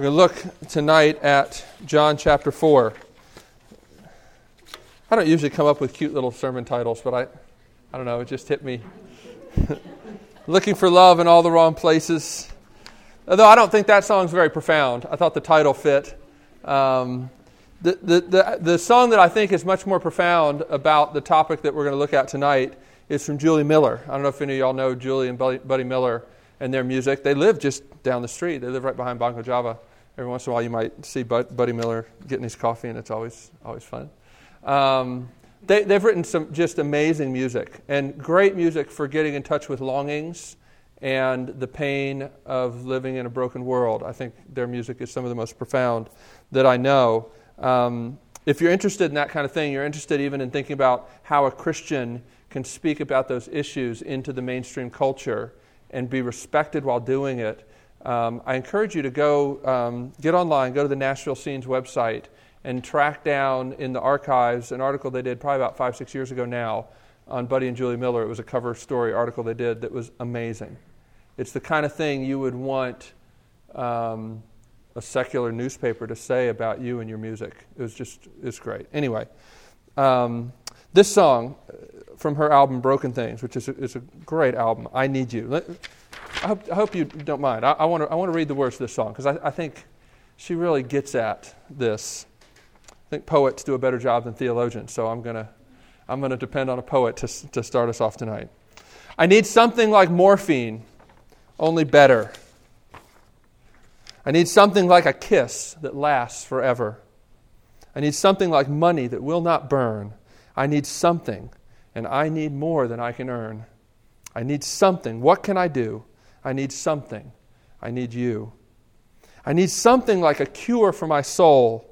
We're going to look tonight at John chapter 4. I don't usually come up with cute little sermon titles, but I, I don't know, it just hit me. Looking for love in all the wrong places. Although I don't think that song's very profound. I thought the title fit. Um, the, the, the, the song that I think is much more profound about the topic that we're going to look at tonight is from Julie Miller. I don't know if any of y'all know Julie and Buddy, Miller and their music. They live just down the street. They live right behind Bongo Java. Every once in a while, you might see Buddy Miller getting his coffee, and it's always always fun. Um, they, have written some just amazing music and great music for getting in touch with longings and the pain of living in a broken world. I think their music is some of the most profound that I know. Um, if you're interested in that kind of thing, you're interested even in thinking about how a Christian can speak about those issues into the mainstream culture and be respected while doing it. Um, I encourage you to go um, get online, go to the Nashville Scene's website, and track down in the archives an article they did probably about five, six years ago now on Buddy and Julie Miller. It was a cover story article they did that was amazing. It's the kind of thing you would want um, a secular newspaper to say about you and your music. It was just, it's great. Anyway, um, this song uh, from her album Broken Things, which is a, a great album, I Need You. Let, I, hope, I hope you don't mind. I, I want to read the words of this song because I, I think she really gets at this. I think poets do a better job than theologians, so I'm going to I'm going to depend on a poet to, to start us off tonight. I need something like morphine, only better. I need something like a kiss that lasts forever. I need something like money that will not burn. I need something, and I need more than I can earn. I need something. What can I do? I need something. I need you. I need something like a cure for my soul.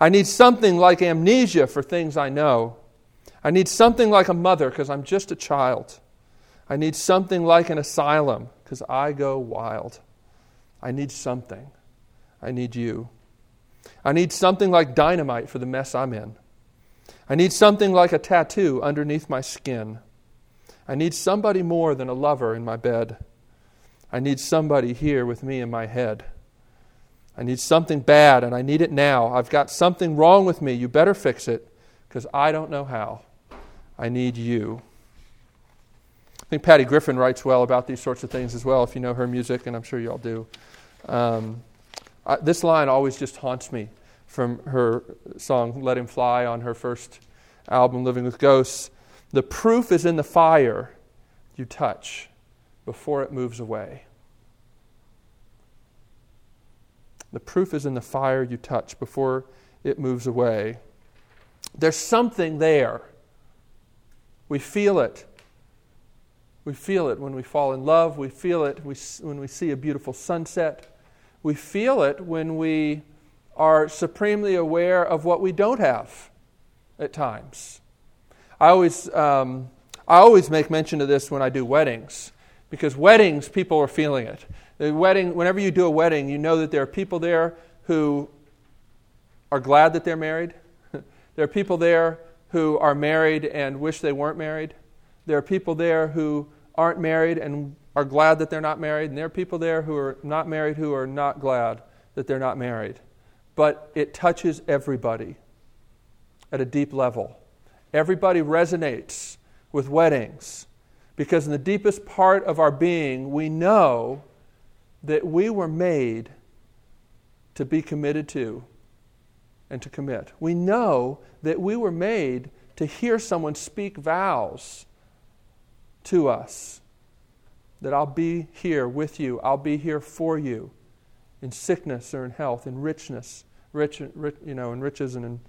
I need something like amnesia for things I know. I need something like a mother because I'm just a child. I need something like an asylum because I go wild. I need something. I need you. I need something like dynamite for the mess I'm in. I need something like a tattoo underneath my skin. I need somebody more than a lover in my bed. I need somebody here with me in my head. I need something bad, and I need it now. I've got something wrong with me. You better fix it, because I don't know how. I need you. I think Patty Griffin writes well about these sorts of things as well, if you know her music, and I'm sure you all do. Um, I, this line always just haunts me from her song Let Him Fly on her first album, Living with Ghosts. The proof is in the fire you touch before it moves away. The proof is in the fire you touch before it moves away. There's something there. We feel it. We feel it when we fall in love. We feel it when we see a beautiful sunset. We feel it when we are supremely aware of what we don't have at times. I always, um, I always make mention of this when I do weddings because weddings, people are feeling it. The wedding, whenever you do a wedding, you know that there are people there who are glad that they're married. there are people there who are married and wish they weren't married. There are people there who aren't married and are glad that they're not married. And there are people there who are not married who are not glad that they're not married. But it touches everybody at a deep level. Everybody resonates with weddings. Because in the deepest part of our being, we know that we were made to be committed to and to commit. We know that we were made to hear someone speak vows to us that I'll be here with you, I'll be here for you in sickness or in health, in richness, rich, rich you know, in riches and in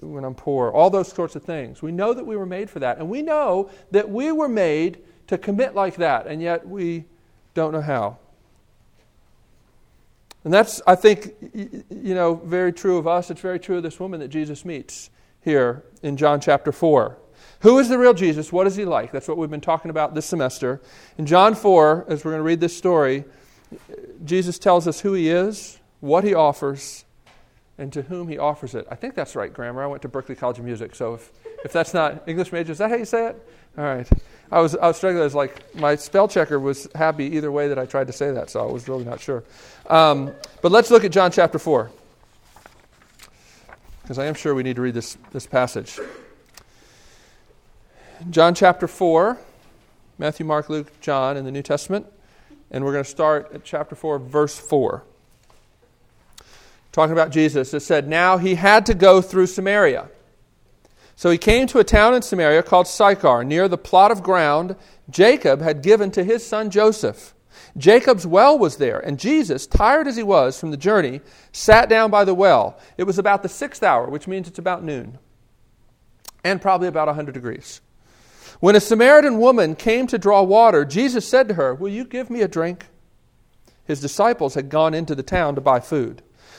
when I'm poor, all those sorts of things. We know that we were made for that. And we know that we were made to commit like that, and yet we don't know how. And that's, I think, you know, very true of us. It's very true of this woman that Jesus meets here in John chapter 4. Who is the real Jesus? What is he like? That's what we've been talking about this semester. In John 4, as we're going to read this story, Jesus tells us who he is, what he offers, and to whom he offers it. I think that's right grammar. I went to Berklee College of Music, so if, If that's not English major, is that how you say it? All right. I was, I was struggling. I was like, my spell checker was happy either way that I tried to say that, so I was really not sure. Um, but let's look at John chapter 4, because I am sure we need to read this, this passage. John chapter 4, Matthew, Mark, Luke, John in the New Testament. And we're going to start at chapter 4, verse 4. Talking about Jesus, it said, Now he had to go through Samaria. So he came to a town in Samaria called Sychar, near the plot of ground Jacob had given to his son Joseph. Jacob's well was there, and Jesus, tired as he was from the journey, sat down by the well. It was about the sixth hour, which means it's about noon, and probably about 100 degrees. When a Samaritan woman came to draw water, Jesus said to her, Will you give me a drink? His disciples had gone into the town to buy food.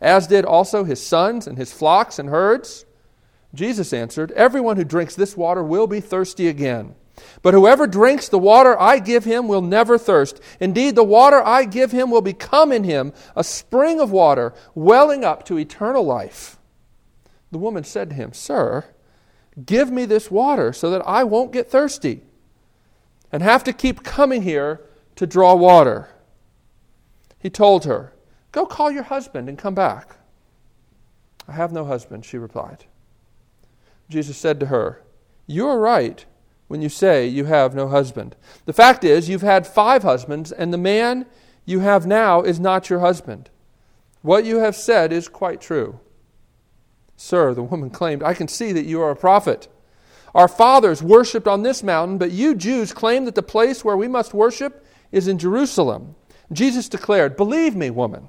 as did also his sons and his flocks and herds? Jesus answered, Everyone who drinks this water will be thirsty again. But whoever drinks the water I give him will never thirst. Indeed, the water I give him will become in him a spring of water welling up to eternal life. The woman said to him, Sir, Give me this water so that I won't get thirsty and have to keep coming here to draw water. He told her, Go call your husband and come back. I have no husband, she replied. Jesus said to her, You are right when you say you have no husband. The fact is, you've had five husbands, and the man you have now is not your husband. What you have said is quite true. Sir, the woman claimed, I can see that you are a prophet. Our fathers worshipped on this mountain, but you Jews claim that the place where we must worship is in Jerusalem. Jesus declared, Believe me, woman,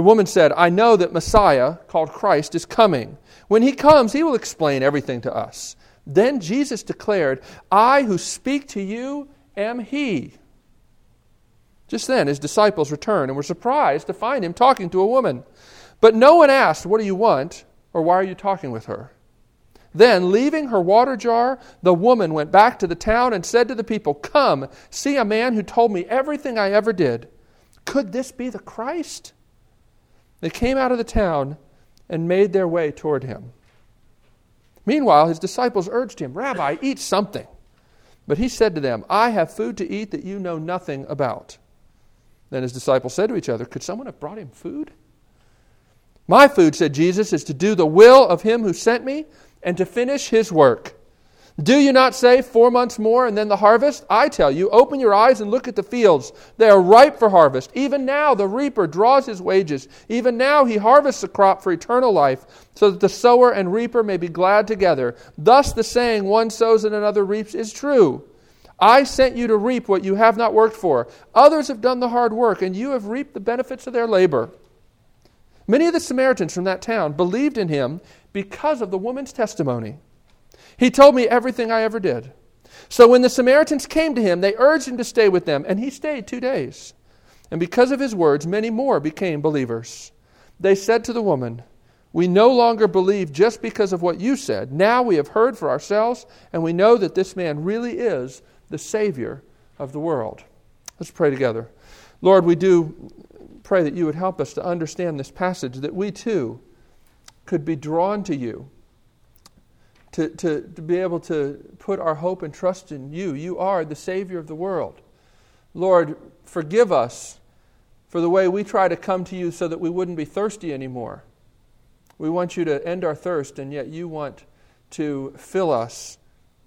The woman said, I know that Messiah, called Christ, is coming. When he comes, he will explain everything to us. Then Jesus declared, I who speak to you am he. Just then, his disciples returned and were surprised to find him talking to a woman. But no one asked, What do you want? or Why are you talking with her? Then, leaving her water jar, the woman went back to the town and said to the people, Come, see a man who told me everything I ever did. Could this be the Christ? They came out of the town and made their way toward him. Meanwhile, his disciples urged him, Rabbi, eat something. But he said to them, I have food to eat that you know nothing about. Then his disciples said to each other, Could someone have brought him food? My food, said Jesus, is to do the will of him who sent me and to finish his work. Do you not say, Four months more and then the harvest? I tell you, open your eyes and look at the fields. They are ripe for harvest. Even now the reaper draws his wages. Even now he harvests the crop for eternal life, so that the sower and reaper may be glad together. Thus the saying, One sows and another reaps, is true. I sent you to reap what you have not worked for. Others have done the hard work, and you have reaped the benefits of their labor. Many of the Samaritans from that town believed in him because of the woman's testimony. He told me everything I ever did. So when the Samaritans came to him, they urged him to stay with them, and he stayed two days. And because of his words, many more became believers. They said to the woman, We no longer believe just because of what you said. Now we have heard for ourselves, and we know that this man really is the Savior of the world. Let's pray together. Lord, we do pray that you would help us to understand this passage, that we too could be drawn to you, to, to, to be able to put our hope and trust in you. You are the Savior of the world. Lord, forgive us for the way we try to come to you so that we wouldn't be thirsty anymore. We want you to end our thirst, and yet you want to fill us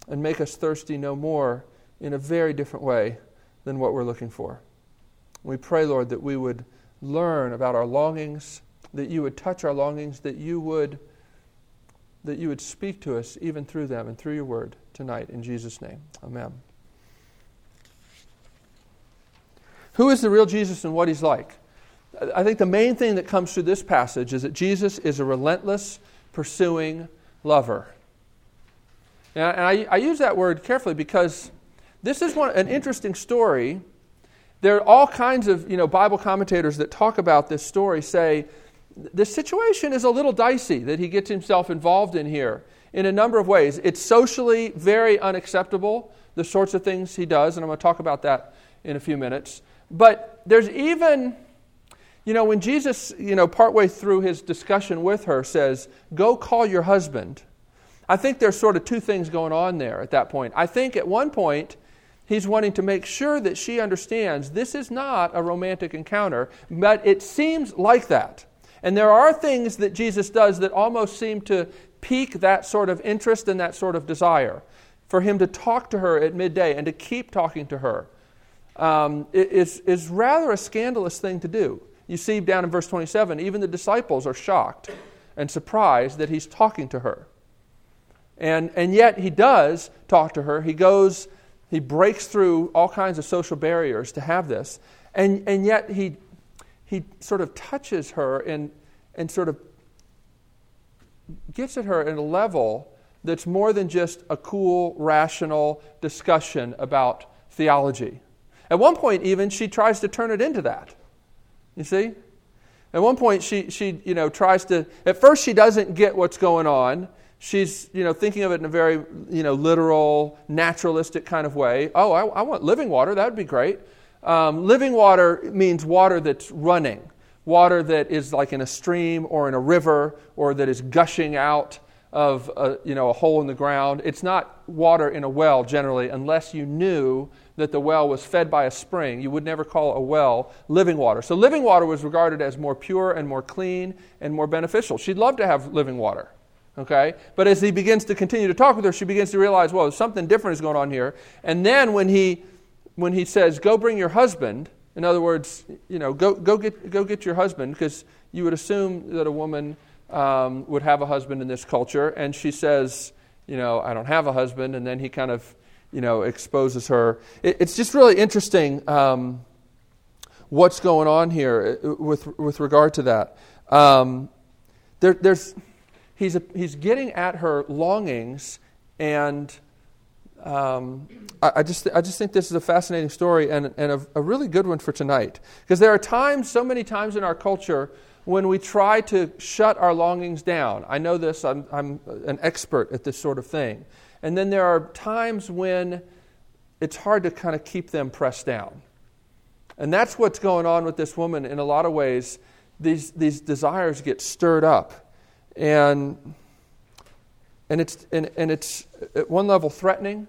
and make us thirsty no more in a very different way than what we're looking for. We pray, Lord, that we would learn about our longings, that you would touch our longings, that you would that you would speak to us even through them and through your word tonight in Jesus name. Amen. Who is the real Jesus and what he's like? I think the main thing that comes through this passage is that Jesus is a relentless, pursuing lover. And I, I use that word carefully because this is one, an interesting story. There are all kinds of you know, Bible commentators that talk about this story say the situation is a little dicey that he gets himself involved in here in a number of ways. It's socially very unacceptable, the sorts of things he does, and I'm going to talk about that in a few minutes. But there's even, you know, when Jesus, you know, partway through his discussion with her says, Go call your husband. I think there's sort of two things going on there at that point. I think at one point, he's wanting to make sure that she understands this is not a romantic encounter, but it seems like that. And there are things that Jesus does that almost seem to pique that sort of interest and that sort of desire. For him to talk to her at midday and to keep talking to her um, is, is rather a scandalous thing to do. You see down in verse 27, even the disciples are shocked and surprised that he's talking to her. And, and yet he does talk to her. He goes, he breaks through all kinds of social barriers to have this. And, and yet he, he sort of touches her and, and sort of gets at her at a level that's more than just a cool, rational discussion about theology. At one point, even, she tries to turn it into that. You see? At one point, she, she you know, tries to, at first, she doesn't get what's going on. She's, you know, thinking of it in a very, you know, literal, naturalistic kind of way. Oh, I, I want living water. That would be great. Um, living water means water that's running, water that is like in a stream or in a river or that is gushing out of a, you know, a hole in the ground. It's not water in a well generally, unless you knew that the well was fed by a spring. You would never call a well living water. So, living water was regarded as more pure and more clean and more beneficial. She'd love to have living water. Okay? But as he begins to continue to talk with her, she begins to realize, well, something different is going on here. And then when he, when he says, go bring your husband, in other words, you know, go, go, get, go get your husband, because you would assume that a woman um, would have a husband in this culture. And she says, you know, I don't have a husband. And then he kind of you know, exposes her. It, it's just really interesting um, what's going on here uh, with, with regard to that. Um, there, there's, he's, a, he's getting at her longings, and um, I, I, just, I just think this is a fascinating story and, and a, a really good one for tonight. Because there are times, so many times in our culture, when we try to shut our longings down. I know this, I'm, I'm an expert at this sort of thing. And then there are times when it's hard to kind of keep them pressed down. And that's what's going on with this woman in a lot of ways. These, these desires get stirred up. And, and, it's, and, and it's at one level threatening,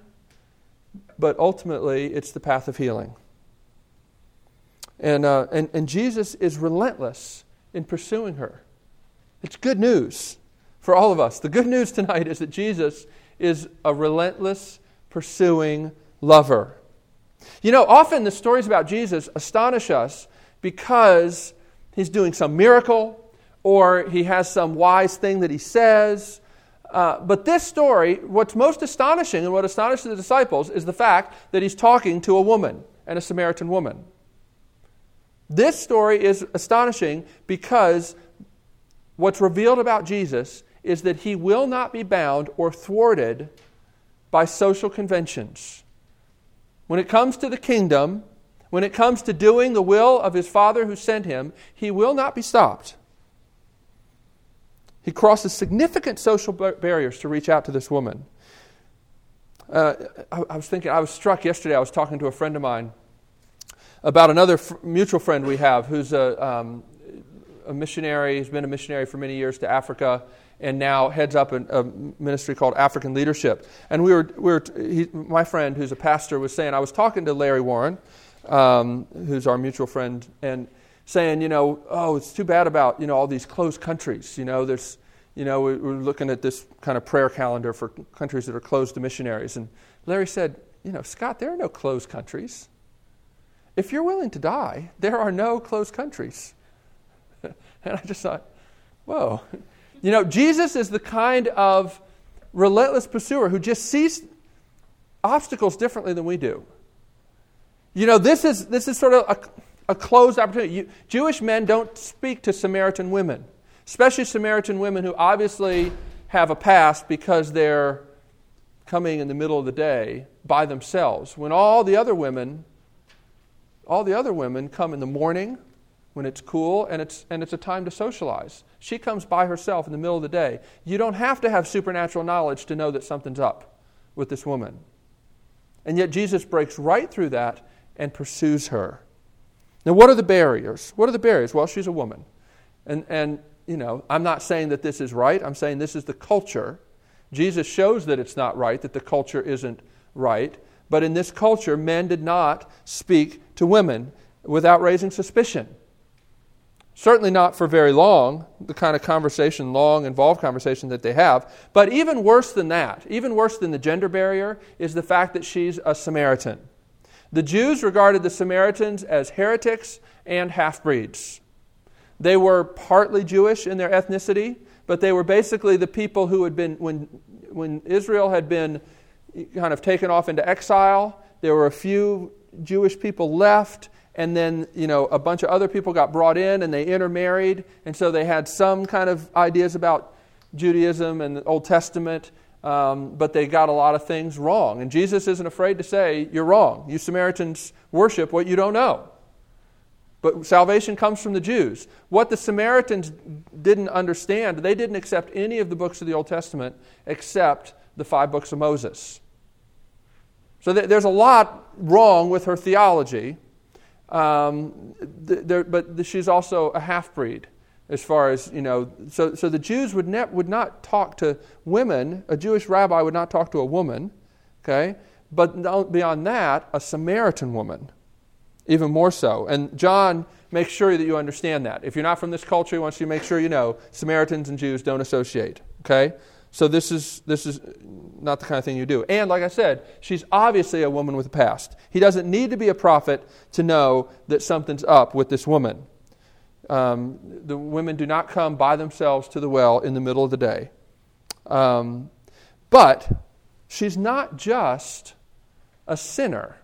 but ultimately it's the path of healing. And, uh, and, and Jesus is relentless in pursuing her. It's good news for all of us. The good news tonight is that Jesus is a relentless, pursuing lover. You know, often the stories about Jesus astonish us because he's doing some miracle or he has some wise thing that he says. Uh, but this story, what's most astonishing and what astonished the disciples is the fact that he's talking to a woman and a Samaritan woman. This story is astonishing because what's revealed about Jesus is that he will not be bound or thwarted by social conventions. When it comes to the kingdom, when it comes to doing the will of his Father who sent him, he will not be stopped. He crosses significant social barriers to reach out to this woman. Uh, I, I, was thinking, I was struck yesterday. I was talking to a friend of mine about another mutual friend we have who's a, um, a missionary. He's been a missionary for many years to Africa and now heads up a, a ministry called African Leadership. And we were, we were he, my friend who's a pastor was saying, I was talking to Larry Warren, um, who's our mutual friend, and saying, you know, oh, it's too bad about, you know, all these closed countries. You know, there's, you know, we're looking at this kind of prayer calendar for countries that are closed to missionaries. And Larry said, you know, Scott, there are no closed countries. If you're willing to die, there are no closed countries. and I just thought, whoa. You know, Jesus is the kind of relentless pursuer who just sees obstacles differently than we do. You know, this is, this is sort of a, a closed opportunity. You, Jewish men don't speak to Samaritan women, especially Samaritan women who obviously have a past because they're coming in the middle of the day by themselves. When all the other women, all the other women come in the morning when it's cool and it's, and it's a time to socialize. She comes by herself in the middle of the day. You don't have to have supernatural knowledge to know that something's up with this woman. And yet Jesus breaks right through that and pursues her. Now, what are the barriers? What are the barriers? Well, she's a woman. And, and, you know, I'm not saying that this is right. I'm saying this is the culture. Jesus shows that it's not right, that the culture isn't right. But in this culture, men did not speak to women without raising suspicion. Certainly not for very long, the kind of conversation, long, involved conversation that they have. But even worse than that, even worse than the gender barrier, is the fact that she's a Samaritan. The Jews regarded the Samaritans as heretics and half breeds. They were partly Jewish in their ethnicity, but they were basically the people who had been, when, when Israel had been kind of taken off into exile, there were a few Jewish people left, and then you know a bunch of other people got brought in and they intermarried, and so they had some kind of ideas about Judaism and the Old Testament, um, but they got a lot of things wrong. And Jesus isn't afraid to say, You're wrong. You Samaritans worship what you don't know. But salvation comes from the Jews. What the Samaritans didn't understand, they didn't accept any of the books of the Old Testament except the five books of Moses. So there's a lot wrong with her theology, um, there, but she's also a half breed as far as, you know, so, so the Jews would, ne- would not talk to women, a Jewish rabbi would not talk to a woman, okay? But beyond that, a Samaritan woman, even more so. And John makes sure that you understand that. If you're not from this culture, he wants you to make sure you know Samaritans and Jews don't associate, okay? So this is, this is not the kind of thing you do. And like I said, she's obviously a woman with a past. He doesn't need to be a prophet to know that something's up with this woman. Um, the women do not come by themselves to the well in the middle of the day. Um, but she's not just a sinner.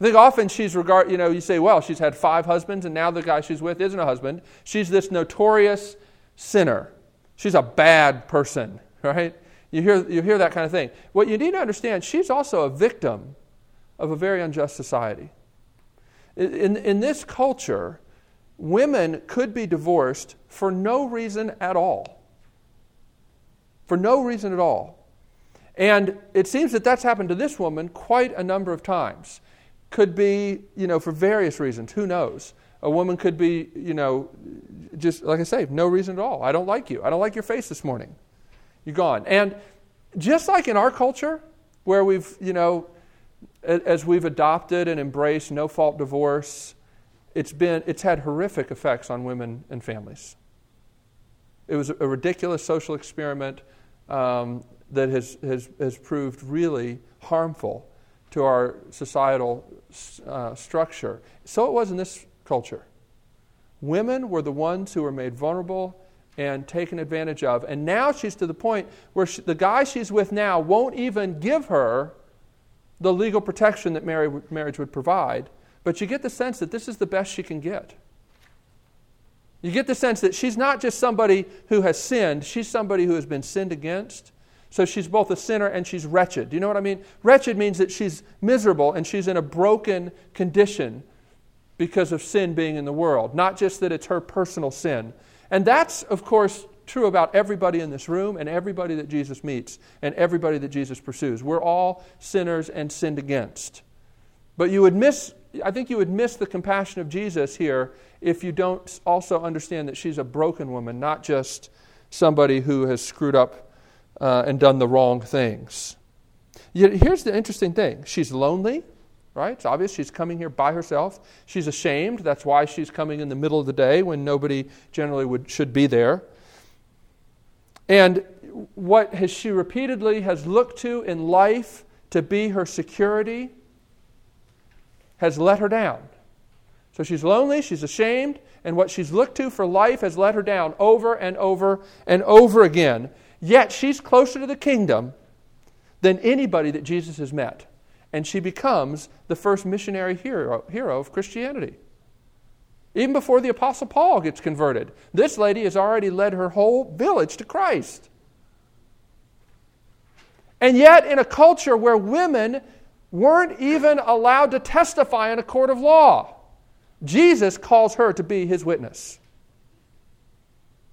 I think often she's regard, you know, you say, well, she's had five husbands and now the guy she's with isn't a husband. She's this notorious sinner. She's a bad person, right? You hear, you hear that kind of thing. What you need to understand, she's also a victim of a very unjust society. In, in this culture, women could be divorced for no reason at all. For no reason at all. And it seems that that's happened to this woman quite a number of times. Could be, you know, for various reasons. Who knows? A woman could be, you know, just like I say, no reason at all. I don't like you. I don't like your face this morning. You're gone. And just like in our culture, where we've, you know, as we've adopted and embraced no fault divorce, it's, been, it's had horrific effects on women and families. It was a ridiculous social experiment um, that has, has, has proved really harmful to our societal uh, structure. So it was in this culture. Women were the ones who were made vulnerable and taken advantage of. And now she's to the point where she, the guy she's with now won't even give her the legal protection that marriage would provide but you get the sense that this is the best she can get. You get the sense that she's not just somebody who has sinned, she's somebody who has been sinned against. So she's both a sinner and she's wretched. Do you know what I mean? Wretched means that she's miserable and she's in a broken condition because of sin being in the world, not just that it's her personal sin. And that's, of course, true about everybody in this room and everybody that Jesus meets and everybody that Jesus pursues. We're all sinners and sinned against. But you would miss I think you would miss the compassion of Jesus here if you don't also understand that she's a broken woman, not just somebody who has screwed up uh, and done the wrong things. Yet here's the interesting thing she's lonely, right? It's obvious she's coming here by herself. She's ashamed. That's why she's coming in the middle of the day when nobody generally would, should be there. And what has she repeatedly has looked to in life to be her security has let her down. So she's lonely, she's ashamed, and what she's looked to for life has let her down over and over and over again. Yet she's closer to the kingdom than anybody that Jesus has met. And she becomes the first missionary hero, hero of Christianity. Even before the Apostle Paul gets converted, this lady has already led her whole village to Christ. And yet, in a culture where women weren't even allowed to testify in a court of law, Jesus calls her to be his witness.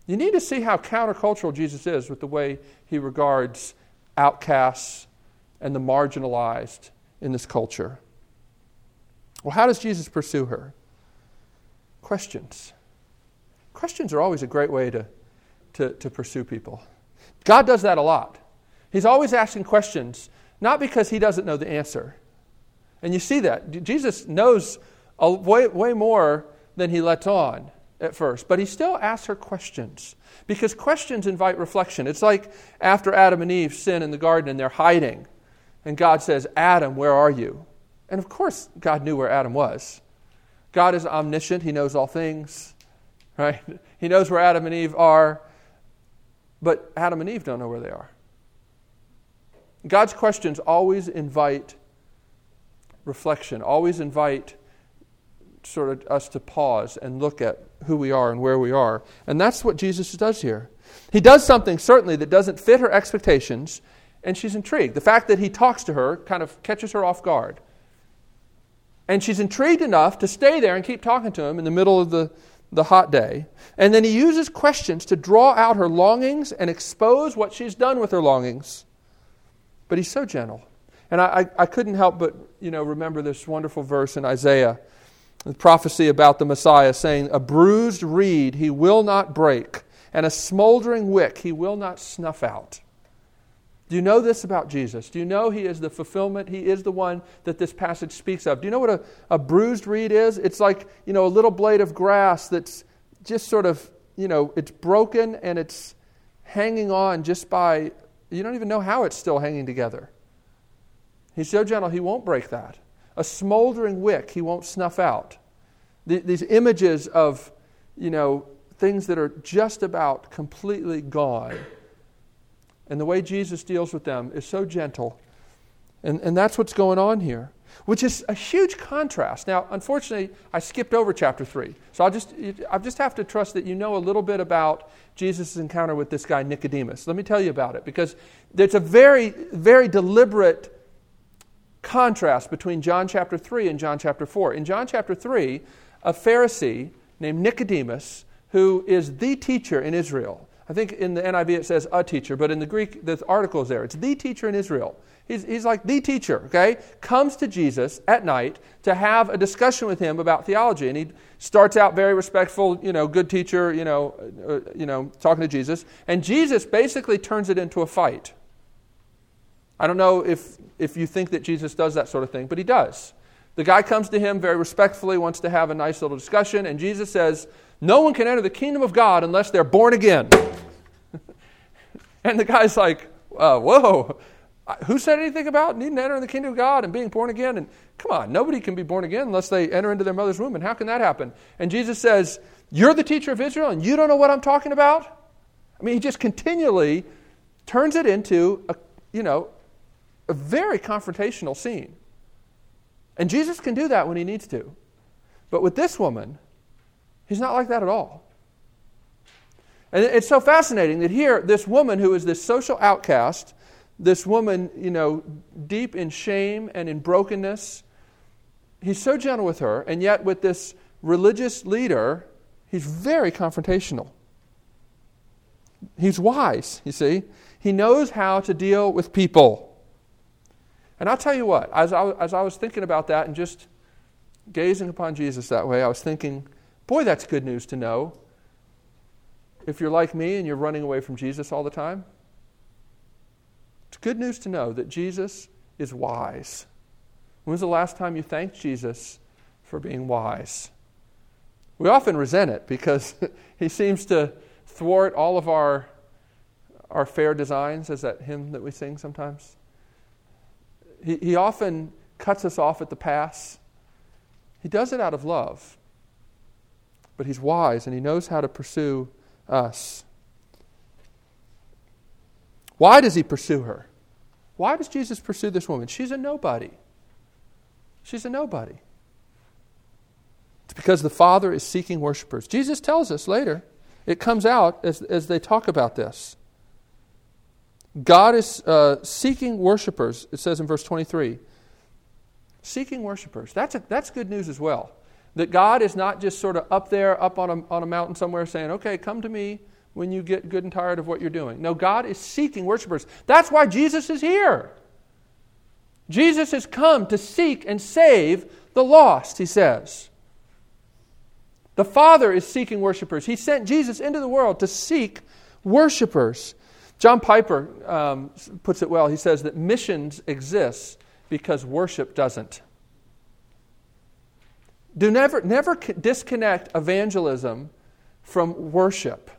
You need to see how countercultural Jesus is with the way he regards outcasts and the marginalized in this culture. Well, how does Jesus pursue her? Questions. Questions are always a great way to, to, to pursue people. God does that a lot. He's always asking questions, not because he doesn't know the answer. And you see that. Jesus knows a, way, way more than he lets on at first, but he still asks her questions because questions invite reflection. It's like after Adam and Eve sin in the garden and they're hiding, and God says, Adam, where are you? And of course, God knew where Adam was. God is omniscient, He knows all things, right? He knows where Adam and Eve are, but Adam and Eve don't know where they are. God's questions always invite reflection, always invite sort of us to pause and look at who we are and where we are. And that's what Jesus does here. He does something certainly that doesn't fit her expectations, and she's intrigued. The fact that he talks to her kind of catches her off guard. And she's intrigued enough to stay there and keep talking to him in the middle of the, the hot day. And then he uses questions to draw out her longings and expose what she's done with her longings. But he's so gentle. And I, I, I couldn't help but, you know, remember this wonderful verse in Isaiah the prophecy about the Messiah, saying, A bruised reed he will not break, and a smoldering wick he will not snuff out. Do you know this about Jesus? Do you know he is the fulfillment? He is the one that this passage speaks of. Do you know what a, a bruised reed is? It's like, you know, a little blade of grass that's just sort of, you know, it's broken and it's hanging on just by, you don't even know how it's still hanging together. He's so gentle, he won't break that a smoldering wick he won't snuff out. these images of, you know, things that are just about completely gone. And the way Jesus deals with them is so gentle. And, and that's what's going on here, which is a huge contrast. Now, unfortunately, I skipped over chapter 3. So I'll just, I just have to trust that you know a little bit about Jesus' encounter with this guy, Nicodemus. Let me tell you about it because it's a very, very deliberate contrast between John chapter 3 and John chapter 4. In John chapter 3, a Pharisee named Nicodemus, who is the teacher in Israel, I think in the NIV it says a teacher, but in the Greek, the article is there. It's the teacher in Israel. He's, he's like the teacher, okay? Comes to Jesus at night to have a discussion with him about theology. And he starts out very respectful, you know, good teacher, you know, uh, you know, talking to Jesus. And Jesus basically turns it into a fight. I don't know if, if you think that Jesus does that sort of thing, but he does. The guy comes to him very respectfully, wants to have a nice little discussion, and Jesus says, No one can enter the kingdom of God unless they're born again. and the guy's like, uh, Whoa, who said anything about needing to enter the kingdom of God and being born again? And come on, nobody can be born again unless they enter into their mother's womb. And how can that happen? And Jesus says, You're the teacher of Israel and you don't know what I'm talking about? I mean, he just continually turns it into a, you know, a very confrontational scene. And Jesus can do that when he needs to. But with this woman, he's not like that at all. And it's so fascinating that here, this woman who is this social outcast, this woman, you know, deep in shame and in brokenness, he's so gentle with her, and yet with this religious leader, he's very confrontational. He's wise, you see. He knows how to deal with people. And I'll tell you what, as I, as I was thinking about that and just gazing upon Jesus that way, I was thinking, boy, that's good news to know. If you're like me and you're running away from Jesus all the time, it's good news to know that Jesus is wise. When was the last time you thanked Jesus for being wise? We often resent it because he seems to thwart all of our, our fair designs. Is that hymn that we sing sometimes? He, he often cuts us off at the pass. He does it out of love. But he's wise and he knows how to pursue us. Why does he pursue her? Why does Jesus pursue this woman? She's a nobody. She's a nobody. It's because the Father is seeking worshipers. Jesus tells us later, it comes out as, as they talk about this. God is uh, seeking worshipers, it says in verse 23. Seeking worshipers. That's, that's good news as well. That God is not just sort of up there, up on a, on a mountain somewhere saying, okay, come to me when you get good and tired of what you're doing. No, God is seeking worshipers. That's why Jesus is here. Jesus has come to seek and save the lost, he says. The Father is seeking worshipers. He sent Jesus into the world to seek worshipers. John Piper um, puts it well. He says that missions exists because worship doesn't. Do never, never disconnect evangelism from worship.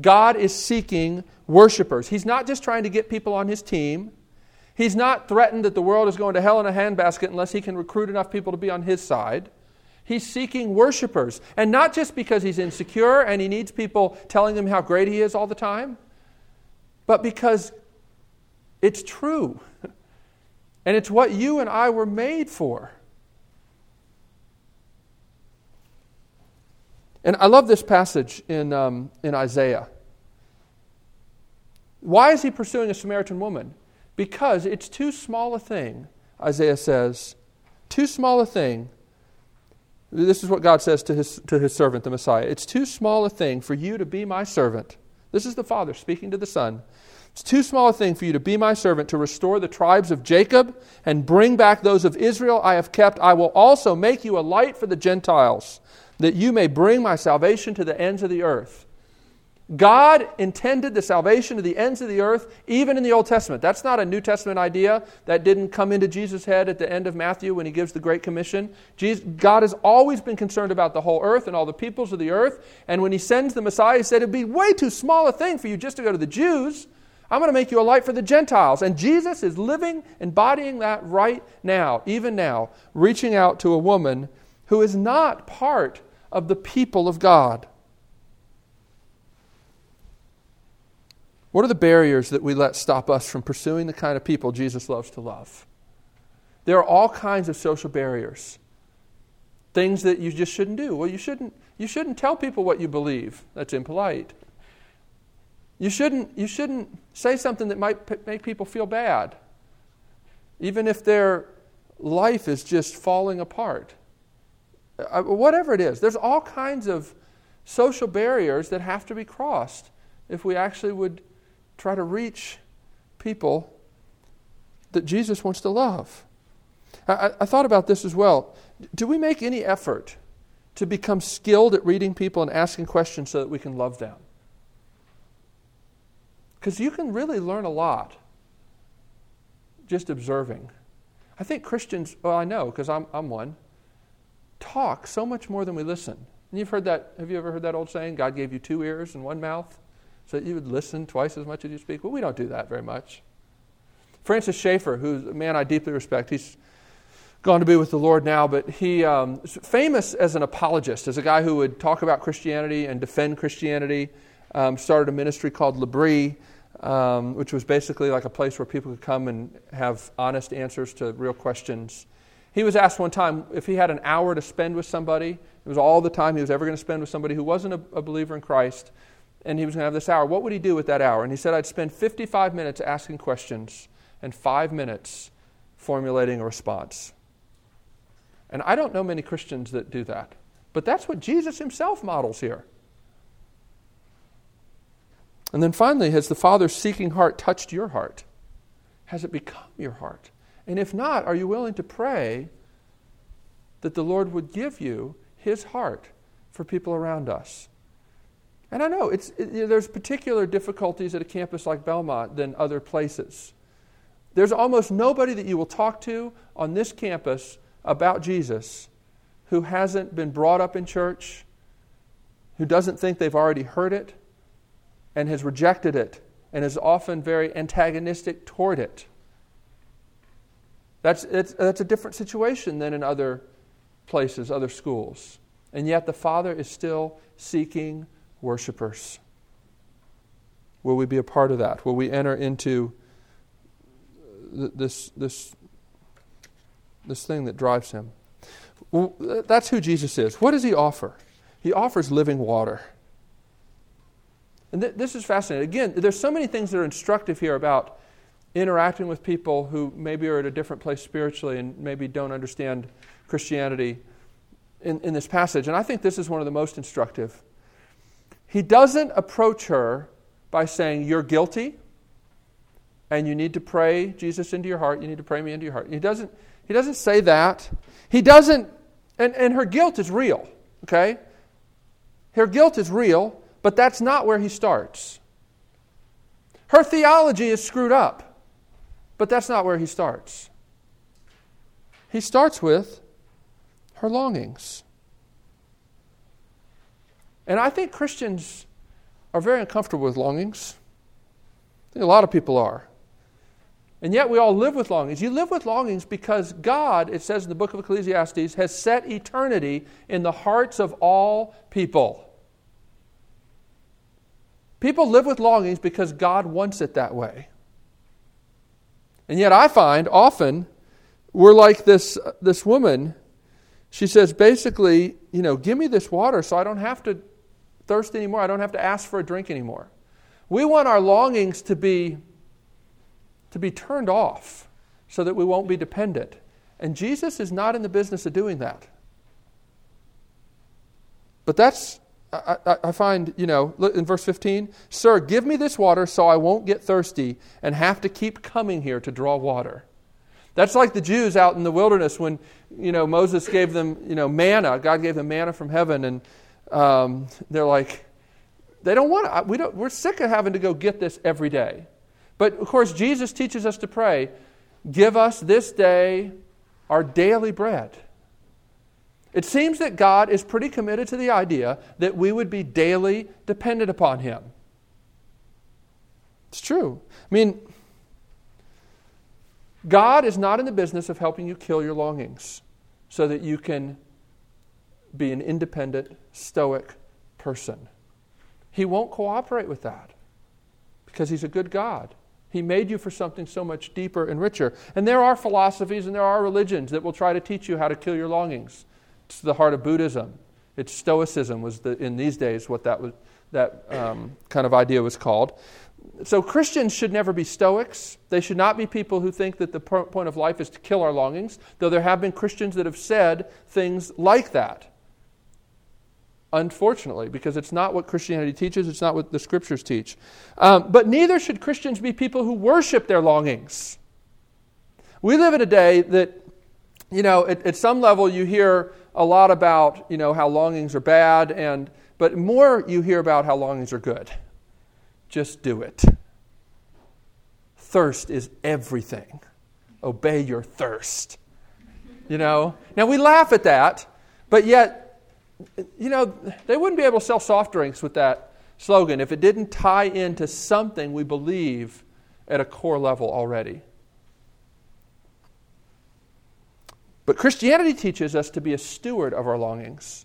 God is seeking worshipers. He's not just trying to get people on his team. He's not threatened that the world is going to hell in a handbasket unless he can recruit enough people to be on his side. He's seeking worshipers. And not just because he's insecure and he needs people telling him how great he is all the time, but because it's true. And it's what you and I were made for. And I love this passage in, um, in Isaiah. Why is he pursuing a Samaritan woman? Because it's too small a thing, Isaiah says, too small a thing. This is what God says to his, to his servant, the Messiah. It's too small a thing for you to be my servant. This is the Father speaking to the Son. It's too small a thing for you to be my servant to restore the tribes of Jacob and bring back those of Israel I have kept. I will also make you a light for the Gentiles, that you may bring my salvation to the ends of the earth. God intended the salvation to the ends of the earth, even in the Old Testament. That's not a New Testament idea that didn't come into Jesus' head at the end of Matthew when he gives the Great Commission. Jesus, God has always been concerned about the whole earth and all the peoples of the earth. And when he sends the Messiah, he said it'd be way too small a thing for you just to go to the Jews. I'm going to make you a light for the Gentiles. And Jesus is living, embodying that right now, even now, reaching out to a woman who is not part of the people of God. What are the barriers that we let stop us from pursuing the kind of people Jesus loves to love? There are all kinds of social barriers. Things that you just shouldn't do. Well, you shouldn't, you shouldn't tell people what you believe. That's impolite. You shouldn't, you shouldn't say something that might p- make people feel bad, even if their life is just falling apart. Uh, whatever it is, there's all kinds of social barriers that have to be crossed if we actually would try to reach people that Jesus wants to love. I, I thought about this as well. Do we make any effort to become skilled at reading people and asking questions so that we can love them? Because you can really learn a lot just observing. I think Christians, well, I know because I'm, I'm one, talk so much more than we listen. And you've heard that, have you ever heard that old saying, God gave you two ears and one mouth so that you would listen twice as much as you speak? Well, we don't do that very much. Francis Schaeffer, who's a man I deeply respect, he's gone to be with the Lord now, but he um, famous as an apologist, as a guy who would talk about Christianity and defend Christianity. Um, started a ministry called L'Abri, um, which was basically like a place where people could come and have honest answers to real questions. He was asked one time if he had an hour to spend with somebody, it was all the time he was ever going to spend with somebody who wasn't a, a believer in Christ, and he was going to have this hour. What would he do with that hour? And he said, I'd spend 55 minutes asking questions and five minutes formulating a response. And I don't know many Christians that do that, but that's what Jesus himself models here. And then finally, has the Father's seeking heart touched your heart? Has it become your heart? And if not, are you willing to pray that the Lord would give you his heart for people around us? And I know it's, it, there's particular difficulties at a campus like Belmont than other places. There's almost nobody that you will talk to on this campus about Jesus who hasn't been brought up in church, who doesn't think they've already heard it, and has rejected it and is often very antagonistic toward it. That's, that's a different situation than in other places, other schools. And yet the Father is still seeking worshipers. Will we be a part of that? Will we enter into this, this, this thing that drives him? Well, that's who Jesus is. What does he offer? He offers living water. And th- this is fascinating. Again, there's so many things that are instructive here about interacting with people who maybe are at a different place spiritually and maybe don't understand Christianity in, in this passage. And I think this is one of the most instructive. He doesn't approach her by saying, You're guilty and you need to pray Jesus into your heart. You need to pray me into your heart. He doesn't, he doesn't say that. He doesn't, and, and her guilt is real, okay? Her guilt is real, but that's not where he starts. Her theology is screwed up, but that's not where he starts. He starts with her longings. And I think Christians are very uncomfortable with longings. I think a lot of people are. And yet we all live with longings. You live with longings because God, it says in the book of Ecclesiastes, has set eternity in the hearts of all people. People live with longings because God wants it that way. And yet I find often we're like this, uh, this woman. She says, basically, you know, give me this water so I don't have to thirst anymore. I don't have to ask for a drink anymore. We want our longings to be to be turned off so that we won't be dependent. And Jesus is not in the business of doing that. But that's, I, I, I, find, you know, in verse 15, Sir, give me this water so I won't get thirsty and have to keep coming here to draw water. That's like the Jews out in the wilderness when, you know, Moses gave them, you know, manna. God gave them manna from heaven, and um, they're like, they don't want to. We don't, we're sick of having to go get this every day. But of course, Jesus teaches us to pray, Give us this day our daily bread. It seems that God is pretty committed to the idea that we would be daily dependent upon Him. It's true. I mean, God is not in the business of helping you kill your longings so that you can be an independent, stoic person. He won't cooperate with that because He's a good God. He made you for something so much deeper and richer. And there are philosophies and there are religions that will try to teach you how to kill your longings. It's the heart of Buddhism. It's Stoicism was the, in these days what that was that um, kind of idea was called. So Christians should never be Stoics. They should not be people who think that the point of life is to kill our longings. Though there have been Christians that have said things like that unfortunately, because it's not what Christianity teaches, it's not what the scriptures teach. Um, but neither should Christians be people who worship their longings. We live in a day that, you know, at, at some level you hear a lot about, you know, how longings are bad, and, but more you hear about how longings are good. Just do it. Thirst is everything. Obey your thirst. You know? Now we laugh at that, but yet you know, they wouldn't be able to sell soft drinks with that slogan if it didn't tie into something we believe at a core level already. But Christianity teaches us to be a steward of our longings.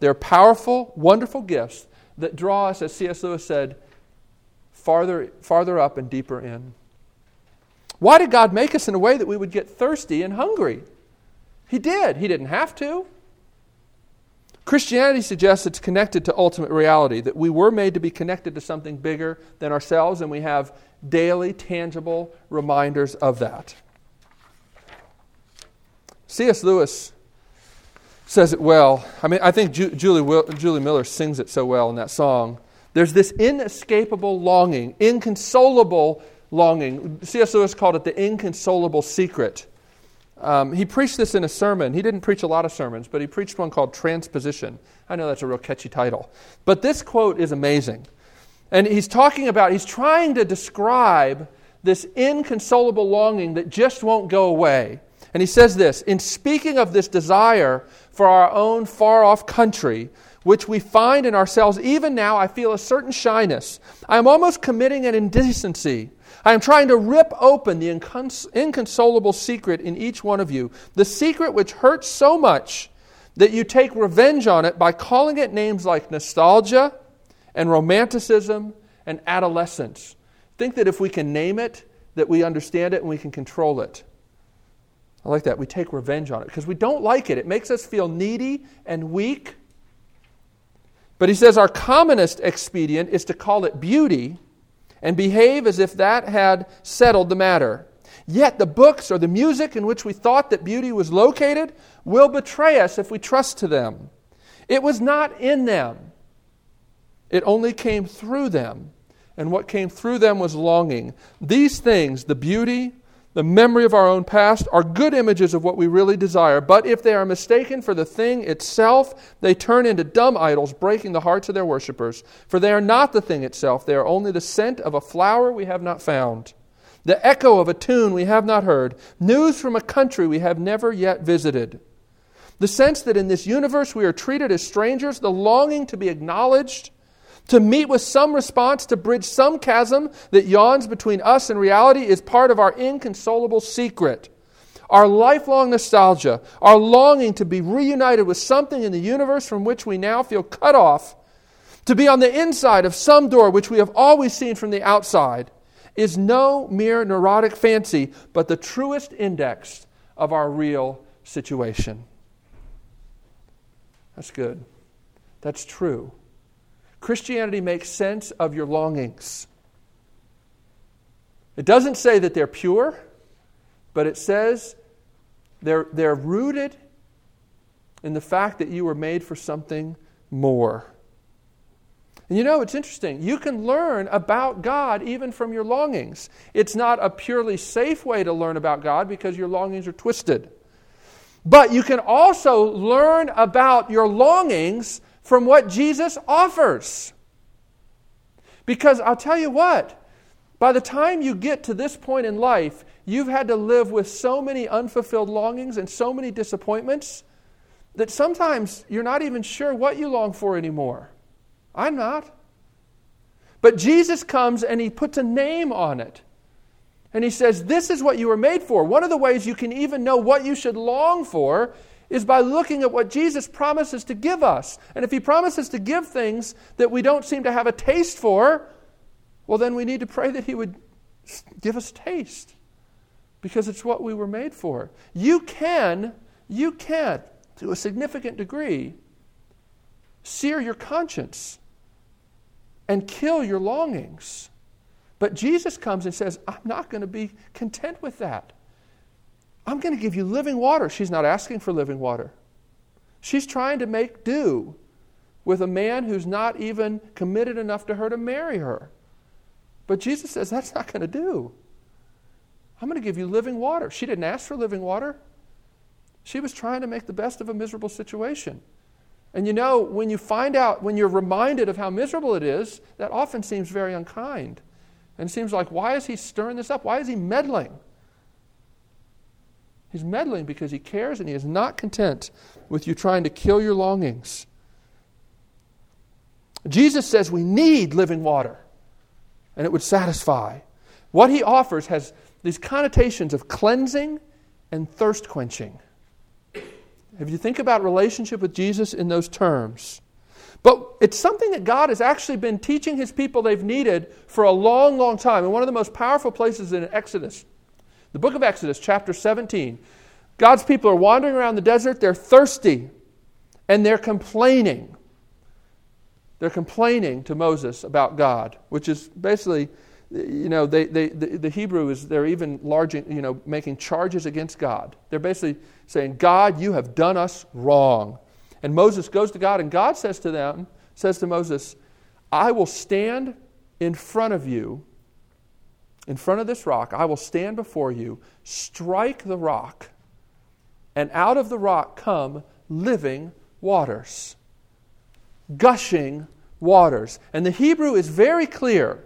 They're powerful, wonderful gifts that draw us, as C.S. Lewis said, farther, farther up and deeper in. Why did God make us in a way that we would get thirsty and hungry? He did. He didn't have to. Christianity suggests it's connected to ultimate reality, that we were made to be connected to something bigger than ourselves, and we have daily, tangible reminders of that. C.S. Lewis says it well. I mean, I think Ju- Julie, Julie Miller sings it so well in that song. There's this inescapable longing, inconsolable longing. C.S. Lewis called it the inconsolable secret um, he preached this in a sermon. He didn't preach a lot of sermons, but he preached one called Transposition. I know that's a real catchy title. But this quote is amazing. And he's talking about, he's trying to describe this inconsolable longing that just won't go away. And he says this In speaking of this desire for our own far off country, which we find in ourselves even now, I feel a certain shyness. I am almost committing an indecency I am trying to rip open the incons- inconsolable secret in each one of you, the secret which hurts so much that you take revenge on it by calling it names like nostalgia and romanticism and adolescence. Think that if we can name it, that we understand it and we can control it. I like that. We take revenge on it because we don't like it. It makes us feel needy and weak. But he says our commonest expedient is to call it beauty and behave as if that had settled the matter. Yet the books or the music in which we thought that beauty was located will betray us if we trust to them. It was not in them, it only came through them. And what came through them was longing. These things, the beauty, the memory of our own past, are good images of what we really desire. But if they are mistaken for the thing itself, they turn into dumb idols, breaking the hearts of their worshippers. For they are not the thing itself, they are only the scent of a flower we have not found the echo of a tune we have not heard, news from a country we have never yet visited. The sense that in this universe we are treated as strangers, the longing to be acknowledged, to meet with some response, to bridge some chasm that yawns between us and reality is part of our inconsolable secret. Our lifelong nostalgia, our longing to be reunited with something in the universe from which we now feel cut off, to be on the inside of some door which we have always seen from the outside, is no mere neurotic fancy, but the truest index of our real situation. That's good. That's true. Christianity makes sense of your longings. It doesn't say that they're pure, but it says they're, they're rooted in the fact that you were made for something more. And you know, it's interesting. You can learn about God even from your longings. It's not a purely safe way to learn about God because your longings are twisted. But you can also learn about your longings from what Jesus offers. Because I'll tell you what, by the time you get to this point in life, you've had to live with so many unfulfilled longings and so many disappointments that sometimes you're not even sure what you long for anymore. I'm not. But Jesus comes and he puts a name on it. And he says, This is what you were made for. One of the ways you can even know what you should long for is by looking at what Jesus promises to give us. And if he promises to give things that we don't seem to have a taste for, well, then we need to pray that he would give us taste because it's what we were made for. You can, you can, to a significant degree, sear your conscience and kill your longings. But Jesus comes and says, I'm not going to be content with that. I'm going to give you living water. She's not asking for living water. She's trying to make do with a man who's not even committed enough to her to marry her. But Jesus says, That's not going to do. I'm going to give you living water. She didn't ask for living water. She was trying to make the best of a miserable situation. And you know, when you find out, when you're reminded of how miserable it is, that often seems very unkind. And seems like, why is he stirring this up? Why is he meddling? He's meddling because he cares and he is not content with you trying to kill your longings. Jesus says we need living water, and it would satisfy. What he offers has these connotations of cleansing and thirst quenching. If you think about relationship with Jesus in those terms, but it's something that God has actually been teaching his people they've needed for a long, long time. And one of the most powerful places in Exodus, the book of Exodus, chapter 17, God's people are wandering around the desert, they're thirsty, and they're complaining. They're complaining to Moses about God, which is basically you know, they, they, the, the, Hebrew is, they're even large, you know, making charges against God. They're basically saying, God, you have done us wrong. And Moses goes to God, and God says to them, says to Moses, I will stand in front of you, in front of this rock. I will stand before you, strike the rock, and out of the rock come living waters, gushing waters. And the Hebrew is very clear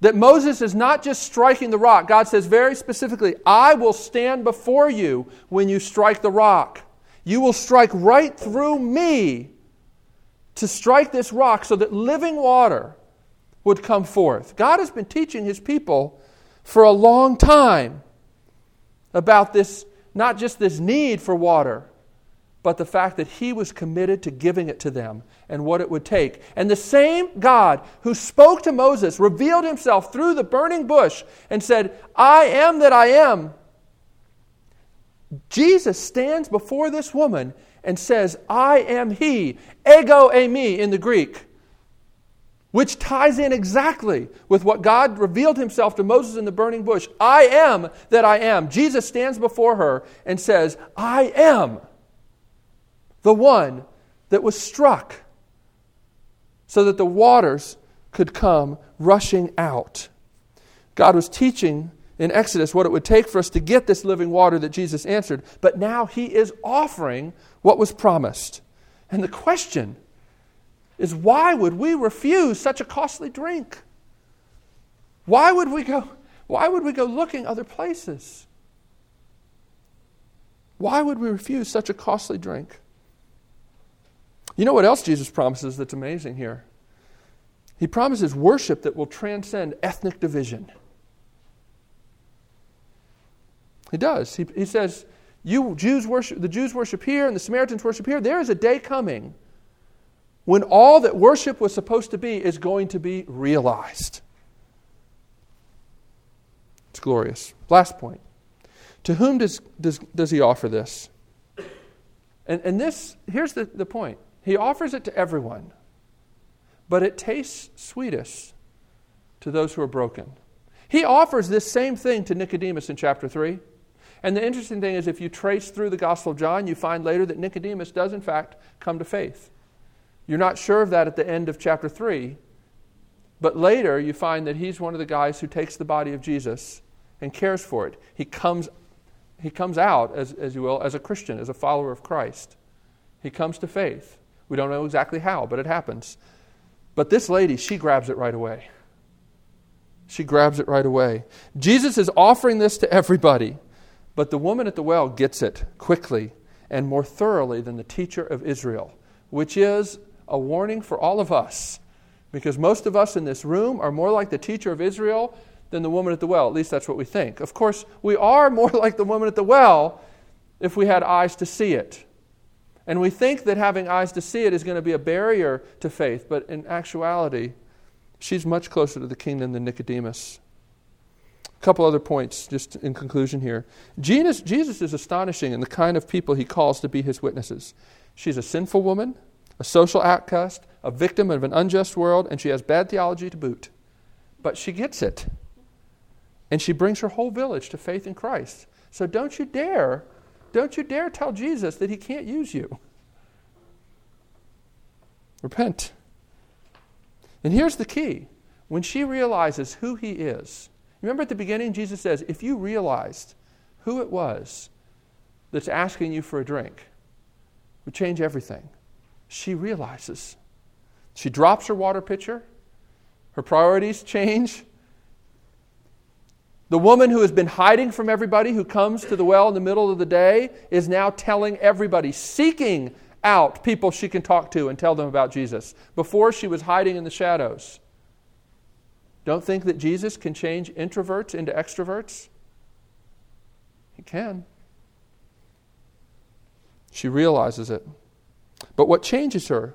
that Moses is not just striking the rock. God says very specifically, I will stand before you when you strike the rock. You will strike right through me to strike this rock so that living water would come forth. God has been teaching his people for a long time about this, not just this need for water, but the fact that he was committed to giving it to them and what it would take. And the same God who spoke to Moses revealed himself through the burning bush and said, I am that I am. Jesus stands before this woman and says, I am he, ego eimi in the Greek, which ties in exactly with what God revealed himself to Moses in the burning bush. I am that I am. Jesus stands before her and says, I am the one that was struck so that the waters could come rushing out. God was teaching in Exodus what it would take for us to get this living water that Jesus answered, but now he is offering what was promised. And the question is why would we refuse such a costly drink? Why would we go why would we go looking other places? Why would we refuse such a costly drink? You know what else Jesus promises that's amazing here? He promises worship that will transcend ethnic division. He does. He, he says, you Jews worship, the Jews worship here and the Samaritans worship here. There is a day coming when all that worship was supposed to be is going to be realized. It's glorious. Last point. To whom does, does, does he offer this? And, and this, here's the, the point he offers it to everyone, but it tastes sweetest to those who are broken. He offers this same thing to Nicodemus in chapter 3. And the interesting thing is, if you trace through the Gospel of John, you find later that Nicodemus does, in fact, come to faith. You're not sure of that at the end of chapter 3, but later you find that he's one of the guys who takes the body of Jesus and cares for it. He comes, he comes out, as, as you will, as a Christian, as a follower of Christ. He comes to faith. We don't know exactly how, but it happens. But this lady, she grabs it right away. She grabs it right away. Jesus is offering this to everybody, but the woman at the well gets it quickly and more thoroughly than the teacher of Israel, which is a warning for all of us. Because most of us in this room are more like the teacher of Israel than the woman at the well. At least that's what we think. Of course, we are more like the woman at the well if we had eyes to see it. And we think that having eyes to see it is going to be a barrier to faith, but in actuality, she's much closer to the kingdom than Nicodemus. A couple other points just in conclusion here. Jesus, Jesus is astonishing in the kind of people he calls to be his witnesses. She's a sinful woman, a social outcast, a victim of an unjust world, and she has bad theology to boot. But she gets it. And she brings her whole village to faith in Christ. So don't you dare don't you dare tell Jesus that he can't use you. Repent. And here's the key when she realizes who he is, remember at the beginning, Jesus says, if you realized who it was that's asking you for a drink, would change everything. She realizes. She drops her water pitcher, her priorities change, the woman who has been hiding from everybody who comes to the well in the middle of the day is now telling everybody, seeking out people she can talk to and tell them about Jesus. Before she was hiding in the shadows. Don't think that Jesus can change introverts into extroverts. He can. She realizes it. But what changes her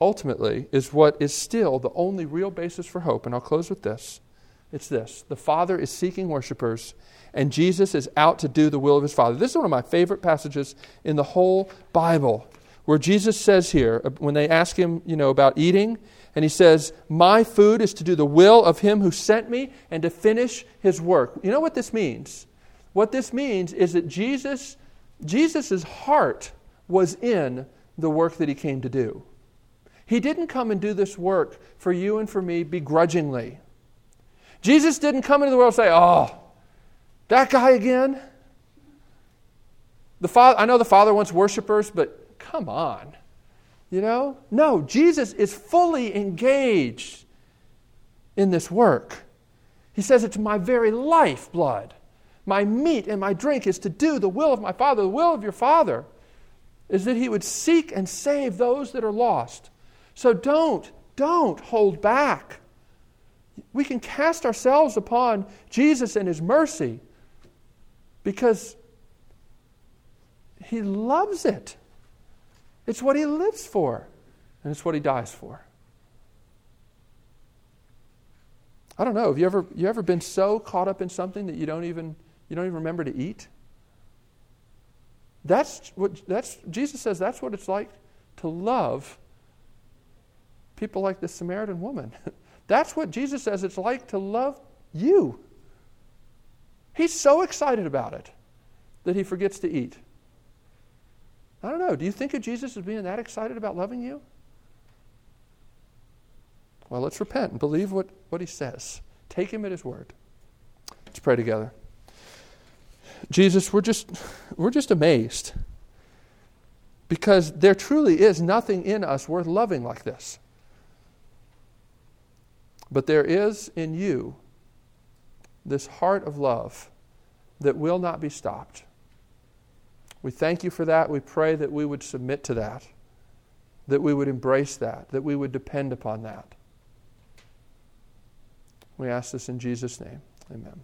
ultimately is what is still the only real basis for hope. And I'll close with this it's this the Father is seeking worshipers, and Jesus is out to do the will of his Father. This is one of my favorite passages in the whole Bible, where Jesus says here, uh, when they ask him, you know, about eating, and he says, My food is to do the will of him who sent me and to finish his work. You know what this means? What this means is that Jesus, Jesus' heart was in the work that he came to do. He didn't come and do this work for you and for me begrudgingly. Jesus didn't come into the world and say, Oh, that guy again? The father, I know the Father wants worshipers, but come on. You know? No, Jesus is fully engaged in this work. He says, It's my very life blood. My meat and my drink is to do the will of my Father. The will of your Father is that He would seek and save those that are lost. So don't, don't hold back. We can cast ourselves upon Jesus and his mercy because he loves it. It's what he lives for, and it's what he dies for. I don't know. Have you ever, you ever been so caught up in something that you don't even, you don't even remember to eat? That's what that's Jesus says that's what it's like to love people like the Samaritan woman. That's what Jesus says it's like to love you. He's so excited about it that he forgets to eat. I don't know. Do you think of Jesus as being that excited about loving you? Well, let's repent and believe what, what he says. Take him at his word. Let's pray together. Jesus, we're just, we're just amazed because there truly is nothing in us worth loving like this. But there is in you this heart of love that will not be stopped. We thank you for that. We pray that we would submit to that, that we would embrace that, that we would depend upon that. We ask this in Jesus' name. Amen.